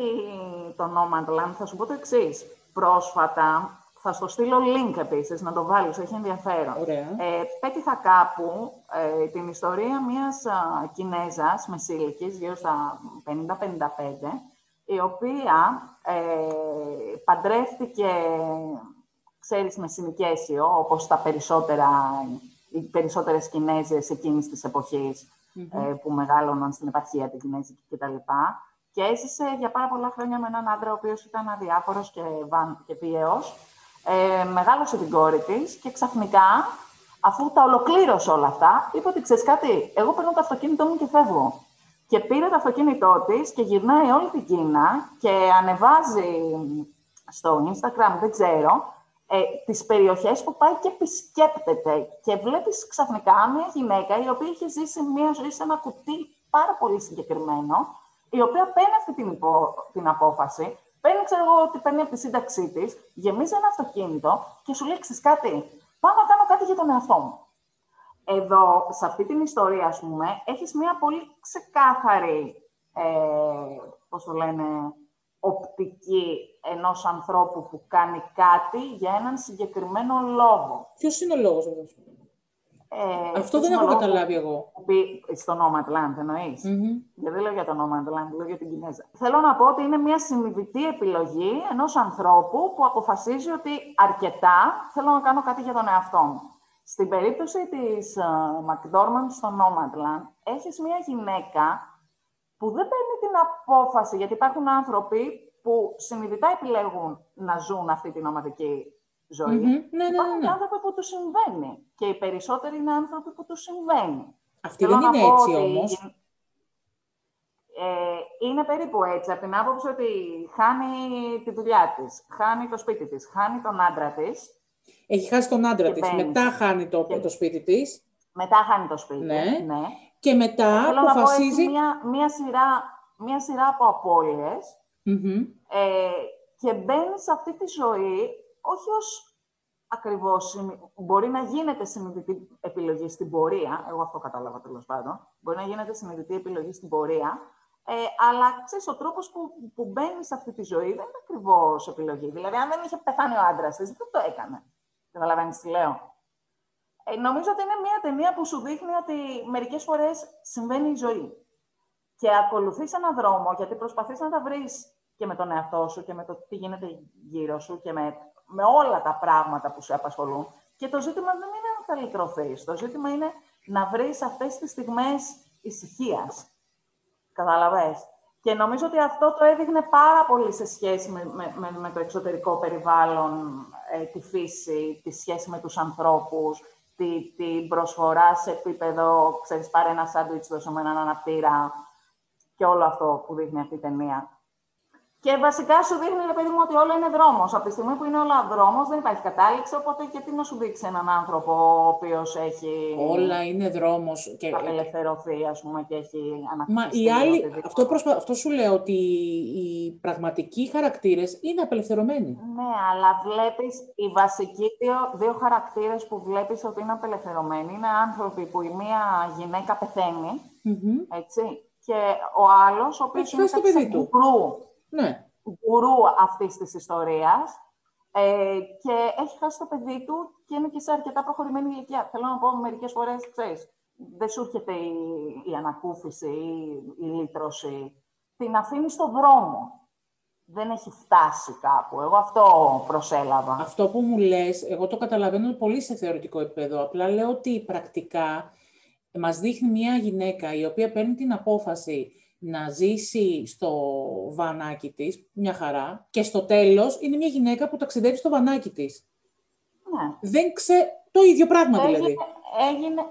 το Nomadland, θα σου πω το εξής. Πρόσφατα, θα στο στείλω link επίσης, να το βάλεις, έχει ενδιαφέρον. Ωραία. Ε, πέτυχα κάπου ε, την ιστορία μιας α, Κινέζας μεσήλικης, γύρω στα 50-55, η οποία ε, παντρεύτηκε, ξέρεις, με συνοικέσιο, όπως τα περισσότερα, οι περισσότερες Κινέζες εκείνης της εποχής, ε, που μεγάλωναν στην επαρχία την Κινέζικη κτλ. Και έζησε για πάρα πολλά χρόνια με έναν άντρα ο οποίος ήταν αδιάφορος και, βαν, και βίαιος. Ε, μεγάλωσε την κόρη της και ξαφνικά, αφού τα ολοκλήρωσε όλα αυτά, είπε ότι ξέρεις κάτι, εγώ παίρνω το αυτοκίνητό μου και φεύγω. Και πήρε το αυτοκίνητό της και γυρνάει όλη την Κίνα και ανεβάζει στο Instagram, δεν ξέρω, ε, τις περιοχές που πάει και επισκέπτεται. Και βλέπεις ξαφνικά μια γυναίκα η οποία είχε ζήσει μια ζωή σε ένα κουτί πάρα πολύ συγκεκριμένο, η οποία παίρνει αυτή την, υπο- την απόφαση, παίρνει, ξέρω εγώ, ότι παίρνει από τη σύνταξή της, γεμίζει ένα αυτοκίνητο και σου λέει, «Ξέρεις κάτι, πάω να κάνω κάτι για τον εαυτό μου. Εδώ, σε αυτή την ιστορία, ας πούμε, έχεις μια πολύ ξεκάθαρη, ε, πώς το λένε, οπτική ενός ανθρώπου που κάνει κάτι για έναν συγκεκριμένο λόγο. Ποιος είναι ο λόγος αυτός; Ε, Αυτό ποιος δεν είναι ο έχω λόγος καταλάβει εγώ. που πει- Στο Nomadland εννοείς; Μμμ. Γιατί δεν λέω για το Nomadland, λέω για την Κινέζα. Θέλω να πω ότι είναι μια συνειδητή επιλογή ενός ανθρώπου που αποφασίζει ότι αρκετά θέλω να κάνω κάτι για τον εαυτό μου. Στην περίπτωση της uh, McDormand στο Nomadland, έχεις μια γυναίκα που δεν παίρνει την απόφαση, γιατί υπάρχουν άνθρωποι που συνειδητά επιλέγουν να ζουν αυτή την ομαδική ζωή. Μμμ. Ναι, ναι, Υπάρχουν ναι, και ναι. άνθρωποι που τους συμβαίνει. Και οι περισσότεροι είναι άνθρωποι που τους συμβαίνει. Αυτή Θέλω δεν να είναι πω έτσι ότι όμως. Ε, είναι περίπου έτσι, από την άποψη ότι χάνει τη δουλειά της, χάνει το σπίτι της, χάνει τον άντρα της, Έχει χάσει τον άντρα Και της, μπαίνει. μετά χάνει το, Και- το σπίτι της μετά χάνει το σπίτι. Ναι. ναι. Και μετά Θέλω να πω αποφασίζει... έχει μια, μια, σειρά, μια σειρά από απώλειες Μμμ. ε, και μπαίνει σε αυτή τη ζωή όχι ως ακριβώς, συνει- μπορεί να γίνεται συνειδητή επιλογή στην πορεία, εγώ αυτό κατάλαβα τέλος πάντων, μπορεί να γίνεται συνειδητή επιλογή στην πορεία, ε, αλλά ξέρεις, ο τρόπος που, που μπαίνει σε αυτή τη ζωή δεν είναι ακριβώς επιλογή. Δηλαδή, αν δεν είχε πεθάνει ο άντρας της, δεν το έκανε. Καταλαβαίνεις τι λέω. Ε, νομίζω ότι είναι μια ταινία που σου δείχνει ότι μερικές φορές συμβαίνει η ζωή. Και ακολουθείς έναν δρόμο, γιατί προσπαθείς να τα βρεις και με τον εαυτό σου και με το τι γίνεται γύρω σου και με, με όλα τα πράγματα που σε απασχολούν. Και το ζήτημα δεν είναι να τα λυτρωθείς. Το ζήτημα είναι να βρεις αυτές τις στιγμές ησυχίας. Καταλαβες; Και νομίζω ότι αυτό το έδειχνε πάρα πολύ σε σχέση με, με, με, με το εξωτερικό περιβάλλον, ε, τη φύση, τη σχέση με τους ανθρώπους, τη, την προσφορά σε επίπεδο, ξέρεις, πάρε ένα σάντουιτς, δώσε με έναν αναπτήρα και όλο αυτό που δείχνει αυτή η ταινία. Και βασικά σου δείχνει, ρε παιδί μου, ότι όλο είναι δρόμος. Από τη στιγμή που είναι όλα δρόμος, δεν υπάρχει κατάληξη. Οπότε και τι να σου δείξει έναν άνθρωπο ο οποίος έχει. Όλα είναι δρόμος. Και... Απελευθερωθεί, ας πούμε, και έχει αναπτύξει. Μα οι άλλοι. Αυτό, προσπα... αυτό σου λέω ότι οι πραγματικοί χαρακτήρες είναι απελευθερωμένοι. Ναι, αλλά βλέπεις οι βασικοί δύο, δύο χαρακτήρες που βλέπεις ότι είναι απελευθερωμένοι είναι άνθρωποι που η μία γυναίκα πεθαίνει. Mm-hmm. Έτσι. Και ο άλλος, ο οποίος είναι κάτι ναι. γκουρού αυτής της ιστορίας. Ε, και έχει χάσει το παιδί του και είναι και σε αρκετά προχωρημένη ηλικία. Θέλω να πω μερικές φορές, ξέρεις, δεν σου έρχεται η, η ανακούφιση ή η λύτρωση. Την αφήνεις στο δρόμο. Δεν έχει φτάσει κάπου. Εγώ αυτό προσέλαβα. Αυτό που μου λες, εγώ το καταλαβαίνω πολύ σε θεωρητικό επίπεδο. Απλά λέω ότι πρακτικά μας δείχνει μια γυναίκα η οποία παίρνει την απόφαση να ζήσει στο βανάκι της, μια χαρά, και στο τέλος είναι μια γυναίκα που ταξιδεύει στο βανάκι της. Ναι. Δεν ξέ... Το ίδιο πράγμα έγινε, δηλαδή. Έγινε...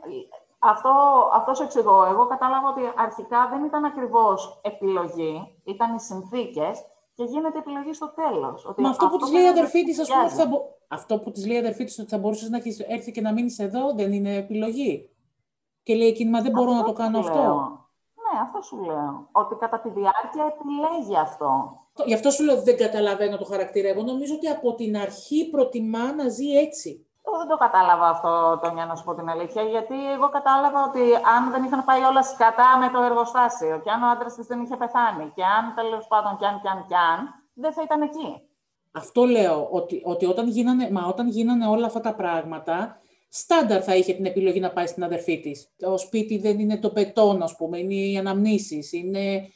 Αυτό, αυτός σου εξηγώ. Εγώ κατάλαβα ότι αρχικά δεν ήταν ακριβώς επιλογή, ήταν οι συνθήκες και γίνεται επιλογή στο τέλος. Μα αυτό, που της λέει η αδερφή της, ας πούμε, θα αυτό που της λέει η αδερφή της ότι θα μπορούσες να έχεις έρθει και να μείνεις εδώ, δεν είναι επιλογή. Και λέει εκείνη, μα δεν μπορώ να το κάνω αυτό. Ναι, αυτό σου λέω. Ότι κατά τη διάρκεια επιλέγει αυτό. Γι' αυτό σου λέω ότι δεν καταλαβαίνω το χαρακτήρα. Εγώ νομίζω ότι από την αρχή προτιμά να ζει έτσι. Εγώ δεν το κατάλαβα αυτό, το να σου πω την αλήθεια, γιατί εγώ κατάλαβα ότι αν δεν είχαν πάει όλα σκατά με το εργοστάσιο και αν ο άντρας της δεν είχε πεθάνει και αν τέλος πάντων κι αν κι αν κι αν, δεν θα ήταν εκεί. Αυτό λέω, ότι, ότι όταν, γίνανε, μα όταν γίνανε όλα αυτά τα πράγματα, στάνταρ θα είχε την επιλογή να πάει στην αδερφή της. Το σπίτι δεν είναι το πετόν, ας πούμε, είναι οι αναμνήσεις, είναι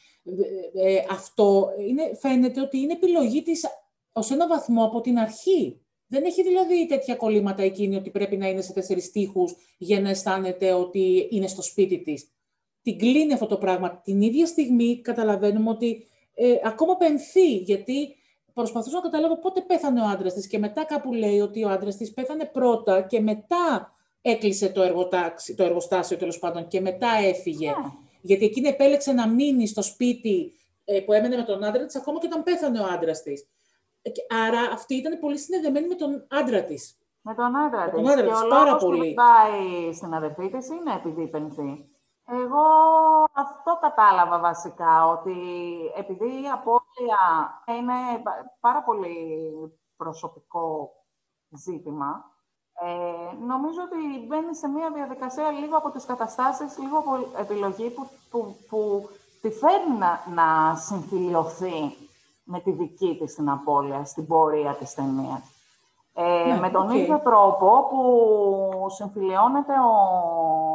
ε, ε, αυτό. Είναι, φαίνεται ότι είναι επιλογή της ως ένα βαθμό από την αρχή. Δεν έχει δηλαδή τέτοια κολλήματα εκείνη ότι πρέπει να είναι σε τέσσερις τείχους για να αισθάνεται ότι είναι στο σπίτι της. Την κλείνει αυτό το πράγμα. Την ίδια στιγμή καταλαβαίνουμε ότι ε, ακόμα πενθεί, γιατί προσπαθούσα να καταλάβω πότε πέθανε ο άντρας της και μετά κάπου λέει ότι ο άντρας της πέθανε πρώτα και μετά έκλεισε το, εργοτάξι, το εργοστάσιο τέλος πάντων και μετά έφυγε. Ναι. Γιατί εκείνη επέλεξε να μείνει στο σπίτι ε, που έμενε με τον άντρα της ακόμα και όταν πέθανε ο άντρας της. Ε, άρα αυτή ήταν πολύ συνδεδεμένη με τον άντρα της. Με τον άντρα της. Και ο πάρα πολύ. που πάει στην αδερφή της είναι επειδή πενθεί. Εγώ αυτό κατάλαβα βασικά, ότι επειδή η απώλεια είναι πάρα πολύ προσωπικό ζήτημα, ε, νομίζω ότι μπαίνει σε μια διαδικασία λίγο από τις καταστάσεις, λίγο από επιλογή που, που, που τη φέρνει να, να συμφιλειωθεί με τη δική της την απώλεια, στην πορεία της ταινία. Ε, ναι, με τον ίδιο τρόπο που συμφιλιώνεται ο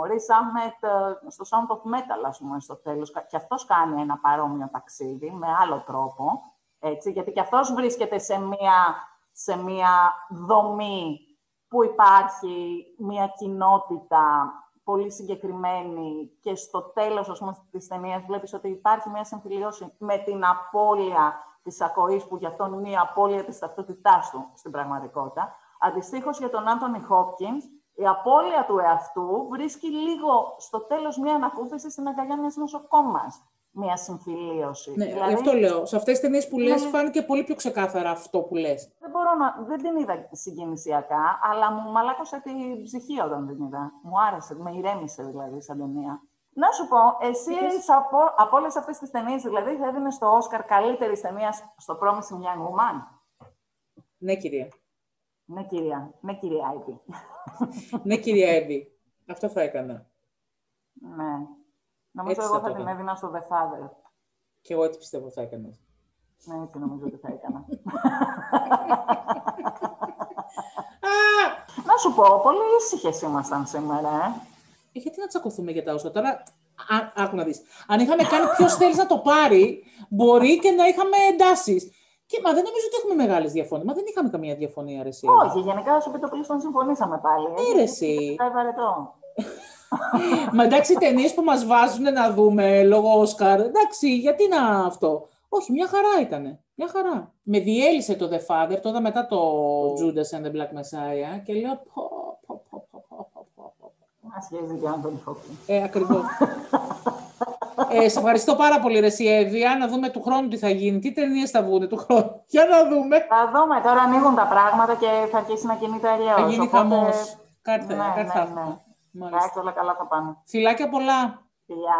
Ρις Άμετ ε, στο Sound of Metal, ας πούμε, στο τέλος. Και αυτός κάνει ένα παρόμοιο ταξίδι, με άλλο τρόπο, έτσι, γιατί και αυτός βρίσκεται σε μία, σε μία δομή που υπάρχει μία κοινότητα πολύ συγκεκριμένη και στο τέλος, ας πούμε, της ταινίας βλέπεις ότι υπάρχει μία συμφιλίωση με την απώλεια της ακοής που γι' αυτόν είναι η απώλεια της ταυτότητάς του στην πραγματικότητα. Αντιστοίχως για τον Άντωνι Χόπκιν, η απώλεια του εαυτού βρίσκει λίγο στο τέλος μια ανακούφιση στην αγκαλιά μια νοσοκόμας. Μια συμφιλίωση. Ναι, δηλαδή, αυτό λέω. Σε αυτές τις ταινίες που λες, φάνηκε πολύ πιο ξεκάθαρα αυτό που λες. Δεν μπορώ να. Δεν την είδα συγκινησιακά, αλλά μου μαλάκωσε την ψυχή όταν την είδα. Μου άρεσε, με ηρέμησε δηλαδή σαν ταινία. Να σου πω, εσύ από, από όλες αυτές τις ταινίες, δηλαδή θα έδινες το Όσκαρ καλύτερης ταινίας στο Promising Young Woman; Ναι, κυρία. Ναι, κυρία. Ναι, κυρία Εύη. ναι, κυρία Εύη. Αυτό θα έκανα. Ναι. Νομίζω εγώ θα, την έδινα στο The Father. Και εγώ έτσι πιστεύω θα έκανα. Ναι, έτσι νομίζω ότι θα έκανα. Να σου πω, πολύ ήσυχες ήμασταν σήμερα, ε. Ε, γιατί να τσακωθούμε για τα όσα τώρα. άκου να δεις. Αν είχαμε κάνει ποιος θέλεις να το πάρει, μπορεί και να είχαμε εντάσεις. Και μα δεν νομίζω ότι έχουμε μεγάλες διαφωνίες. Μα δεν είχαμε καμία διαφωνία, αρεσί. Όχι, γενικά σου πει το πλήστον συμφωνήσαμε πάλι. Έρεση. Ε, βαρετό. μα εντάξει, οι ταινίες που μας βάζουν να δούμε λόγω Όσκαρ. Εντάξει, γιατί να αυτό. Όχι, μια χαρά ήταν. Μια χαρά. Με διέλυσε το The Father, τώρα μετά το Judas and the Black Messiah και λέω πω, πω, πω, πω, πω, πω, πω. Μας σχέζει και Άντωνη Χόπκιν. Ε, ακριβώς. Ε, σε ευχαριστώ πάρα πολύ, Ρε Εύβοια. Να δούμε του χρόνου τι θα γίνει. Τι ταινίες θα βγουν του χρόνου. Για να δούμε. Θα δούμε. Τώρα ανοίγουν τα πράγματα και θα αρχίσει να κινείται αλλιώς. Θα γίνει Οπότε... χαμός. Κάτι θα Ναι, κάτι ναι, θα ναι. έχουμε. Μάλιστα. Εντάξει, όλα καλά θα πάνε. Φιλάκια πολλά. Φιλιά.